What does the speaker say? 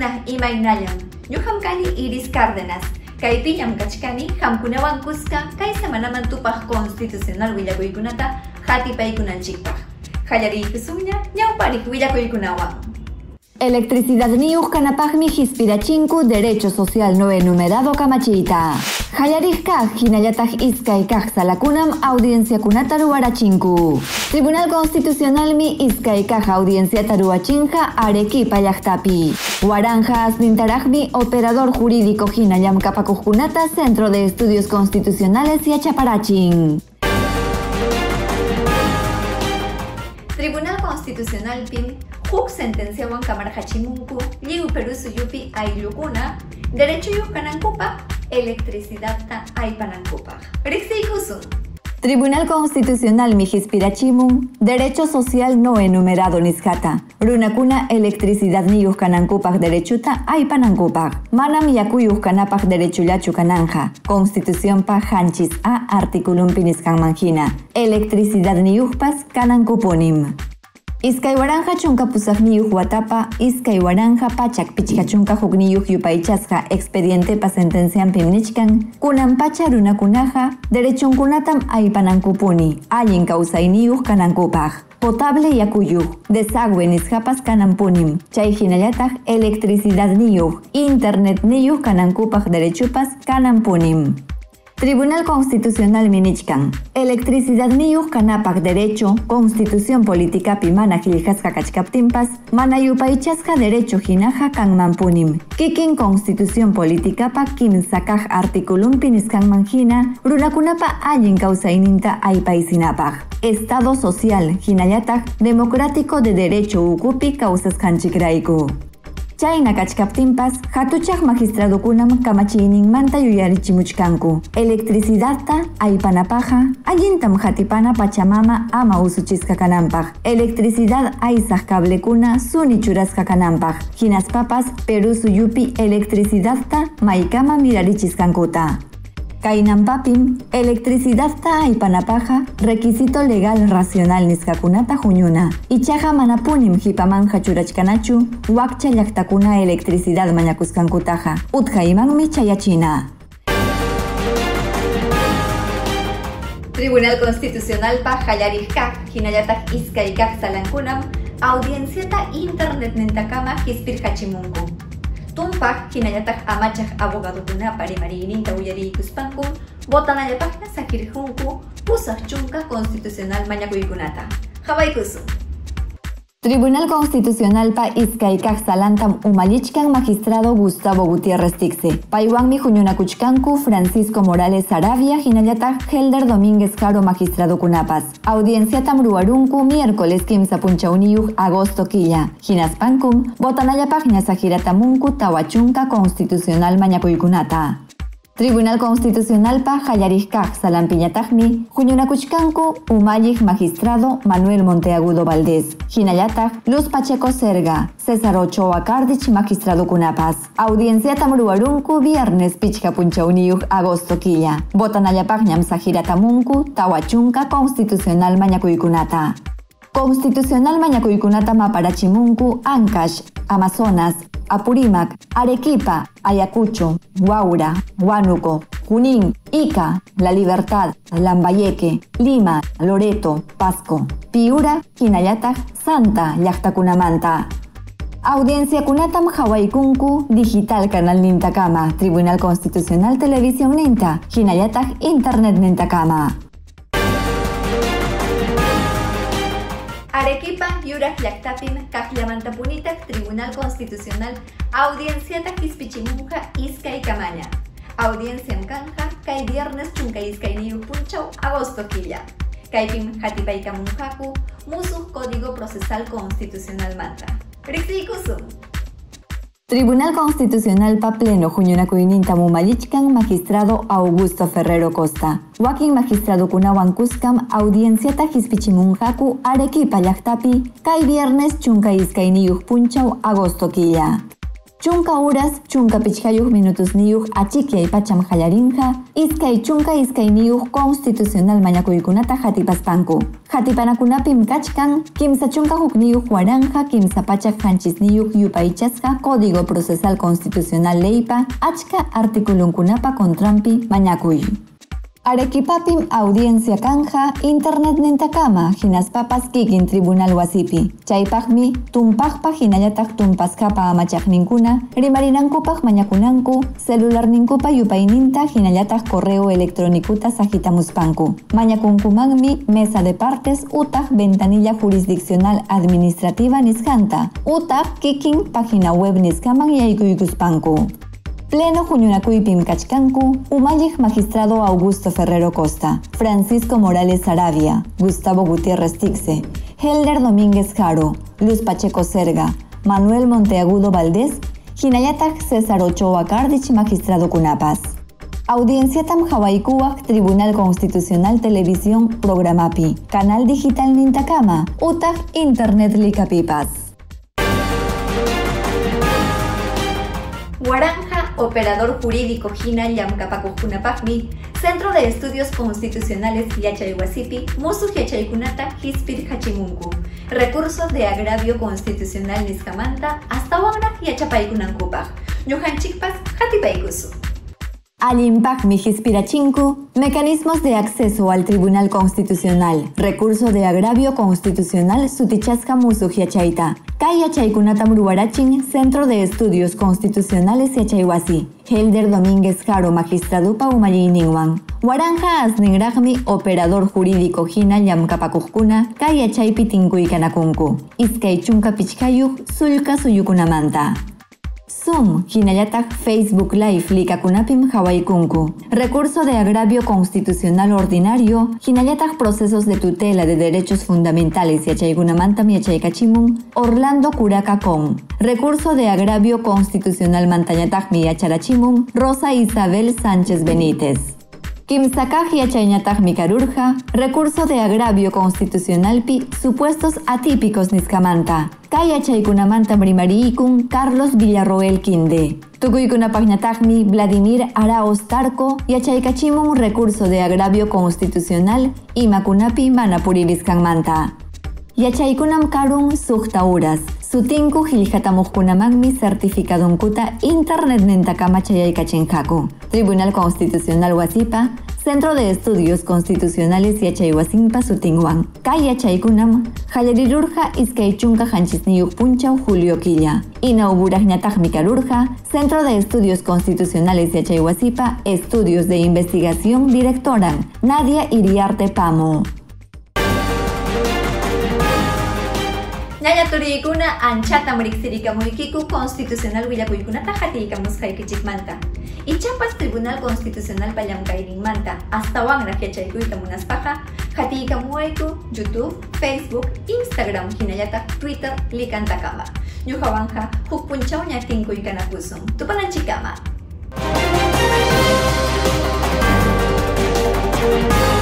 Ñañaturiykuna imaynallam. Ñuqamkani Iris Cárdenas. Kaypiñam kachkani hamkunawan kuska kay semanaman tupaq constitucional willakuykunata hatipaykunanchikpaq. Qallariykusunña ñawpariq willakuykunawan. Electricidad niuj kanapaqmi hispirachinku derecho social no enumerado kamachita. Hayarijkaj hinallataq iskay kaq salakunam audienciakunata ruwarachinku. Tribunal Constitucionalmi iskay kaq audienciata ruwachinqa Arequipa llaqtapi. Waranja asnintaraqmi operador jurídico hinallam kapakuqkunata Centro de Estudios Constitucionales yachaparachin. Tribunal Constitucional PIM huk sentenciawan kamarhachimunku lliw Perú suyupi ayllukuna derecho yukanankupa electricidadta aypanankupaq. Riqsiykusun. Tribunal Constitucional Mijispirachimun, Derecho Social no enumerado Nisjata, Runakuna Electricidad Niyuj Kanankupaj Derechuta Aypanankupaj, Manam Yakuyuj Kanapaj Derechullachu Kananja, Constitución Pa Hanchis A Articulum Piniskan Manjina, Electricidad Niyujpas Kanankupunim. Iskay waranja chunka pusaqniyuq watapa, iskay waranja pachak pichqa chunka hukniyuq yupaychasqa expedientepa sentencianpi nichkan, kunan pacha runakunaqa derechunkunatam aypanankupuni, allin kawsayniyuq kanankupaq. Potable yakuyuq, desagüe nisqapas kananpunim, chay electricidad niyuq, internet niyuq kanankupaq derechupas kananpunim. Tribunal Constitucional Minichkan. Electricidad niyuj kanapak derecho, constitución política pi mana hiljasqa kachkaptinpas, mana yupaychasqa derecho hinaja kan mampunim. Kikin constitución política pa kimsa kaj articulum piniskan manjina, runakunapa allin kausaininta aypaisinapaj. Estado social, hinallataj, democrático de derecho ukupi kausasqanchikrayku. Chayna kachkaptinpas, hatuchaq magistradokunam kamachiyninmanta yuyarichimuchkanku. Electricidadta aypanapaja, allintam hatipana pachamama ama usuchisqa kananpaq. Electricidad aysaq cablekuna suni churasqa kananpaq. Hinaspapas, Perú suyupi electricidadta maykama mirarichiskankuta. Kainampapim, electricidadta aypanapaja, requisito legal racional niskakunata huñuna. Ichaja manapunim hipamanja churachkanachu, wakcha llaqtakuna electricidad mañakuskankutaja. Utja imanmi chayachina. Tribunal Constitucional pa hallarijkaq hinallataq iskay kaq salankunam audienciata internet nintakama hispirhachimunku. Tumpaq hinallataq amachaq abogadokunapa rimariyninta uyariykuspanku botanallapaqna sakirjunku pusaq chunka constitucional mañakuykunata. Hawaykusun. Tribunal Constitucional pa Iskay Salantam Umalichkan Magistrado Gustavo Gutiérrez Tixe. Paiwanmi Juñunakuchkanku Francisco Morales Arabia Hinayata Helder Domínguez Caro Magistrado Kunapas. Audiencia Tamruarunku miércoles Kimsa Punchauniyuj agosto quilla. Hinaspankum Botanayapaj Ñasajiratamunku Tawachunka Constitucional Mañakuykunata. Tribunal Constitucional pa Jayarizkaj Salampiñatajmi, Juñunakuchkanku, Umayik Magistrado Manuel Monteagudo Valdés, Jinayataj Luz Pacheco Serga, César Ochoa Cardich Magistrado Cunapas, Audiencia Tamruarunku Viernes Pichka Punchauniyuj Agosto Quilla, Botanayapaj Ñamsajiratamunku, Tawachunka Constitucional Mañakuykunata. Constitucional Mañakuykunata Maparachimunku, Ancash, Amazonas, Apurímac, Arequipa, Ayacucho, Guaura, Huánuco, Junín, Ica, La Libertad, Lambayeque, Lima, Loreto, Pasco, Piura, Quinayataj, Santa, Llaqtakunamanta. Audiencia Kunatam Hawaikunku, Digital Canal Nintakama, Tribunal Constitucional Televisión Ninta, Hinayataj Internet Nintakama. Arequipa, Yuraj Llaqtapim, Kajlamantapunitak, Tribunal Constitucional, Audienciata Kispichimunja, Isca y Camaña. Audiencia en Canja, Kai Viernes Chunca Isca y Niu Punchau, Agosto Quilla. Kaipim Hatipaica Munjaku, Musu Código Procesal Constitucional Manta. Rixikusum. Tribunal Constitucional pa pleno Juñunakuininta Mumalichkan Magistrado Augusto Ferrero Costa. Wakin Magistrado Kunawan Kuskam Audienciata Hispichimunjaku Arequipa Llaqtapi Kai Viernes Chunka Iskainiyuj Punchau Agosto Quilla. Chunka uras, chunka pichkayuq minutos niyuq y pacham hallarinja, iskay chunka iskay niyuq constitucional mañakuykunata hatipaspanku. Hatipanakunapim kachkan, kimsa chunka huk niyuq waranja, kimsa pachak hanchis niyuq yupaychasqa código procesal constitucional leypa, achka articulunkunapa kontrampi mañakuy. Arequipapim audiencia canja internet nentakama papas kikin tribunal wasipi. Chaypaqmi tumpaqpa hinallatak tumpaskapa amachaqninkuna rimarinankupaq mañakunanku celular ninkupa yupayninta hinallatak correo electrónicuta sagitamuspanku. Mañakunkumanmi mesa de partes utaq ventanilla jurisdiccional administrativa niskanta. Utaq kikin página web niskaman yaykuykuspanku. Pleno Juñunacuipim Cachcancu, Umayik Magistrado Augusto Ferrero Costa, Francisco Morales Arabia, Gustavo Gutiérrez Tixe, Helder Domínguez Jaro, Luz Pacheco Serga, Manuel Monteagudo Valdés, Hinayatak César Ochoa Cardich Magistrado Cunapas. Audiencia Tam Tribunal Constitucional Televisión Programapi, Canal Digital Nintacama, UTAG Internet Licapipas. Operador jurídico Hina Yamkapakujunapakmi, Centro de Estudios Constitucionales Yachayhuasipi, Musu Yachaykunata, Hispir Hachimunku, Recurso de Agravio Constitucional Niskamanta, hasta Wagna Yachapaikunankupak, Yuhanchikpas Hatipaikusu. Alimpac Mijispirachinku, mecanismos de acceso al Tribunal Constitucional, recurso de agravio constitucional Sutichasca Musujiachaita, Kaya Chaikunatam Centro de Estudios Constitucionales Yachayhuasi, Helder Domínguez Jaro, Magistradupa Umayiningwan, Waranja Asningragmi, Operador Jurídico Hina Yamkapakujkuna, Kaya Chaypi Tinkuykanakunku, Iskay Chunka Pichkayuk, Sulka Suyukunamanta. Zoom, Hinayatak Facebook Live Likakunapim Hawaikunku. Recurso de agravio constitucional ordinario, Hinayatak procesos de tutela de derechos fundamentales Yachaygunamantam Yachaykachimum, Orlando Curacacón. Recurso de agravio constitucional Mantañatak Miyacharachimum, Rosa Isabel Sánchez Benítez. Kimsakaj mi Mikarurja, recurso de agravio constitucional pi, supuestos atípicos niskamanta. Kaya chaykunamanta primariikun Carlos Villarroel Quinde. Tukuykunapajñatagmi Vladimir Araos Tarco, yachaykachimun recurso de agravio constitucional y makunapi manapuriliskanmanta. Yachaykunam karun suhtauras, Sutinku certificado certificadunkuta internet nentakama chayaykachinhaku. Tribunal Constitucional Wasipa, Centro de Estudios Constitucionales Yachaywasinpa Sutinguan. Kay yachaykunam, Hallarirurja Iskaychunka Hanchisniyuk Punchau Julio Quilla. Inaugurajñataj Mikarurja, Centro de Estudios Constitucionales Yachayhuasipa, Estudios de Investigación Directora, Nadia Iriarte Pamo. Ñaña turikuna anchata muriksirikamunkiku constitucional willakuykunata manta. Ichapas Tribunal Constitucional manta. hasta wanra yachaykuyta munaspaqa hatiykamuwayku YouTube, Facebook, Instagram hinallata Twitter likantakama. Ñuqawanqa huk punchaw ña tinkuykanakusun. Tupananchikama. Thank you.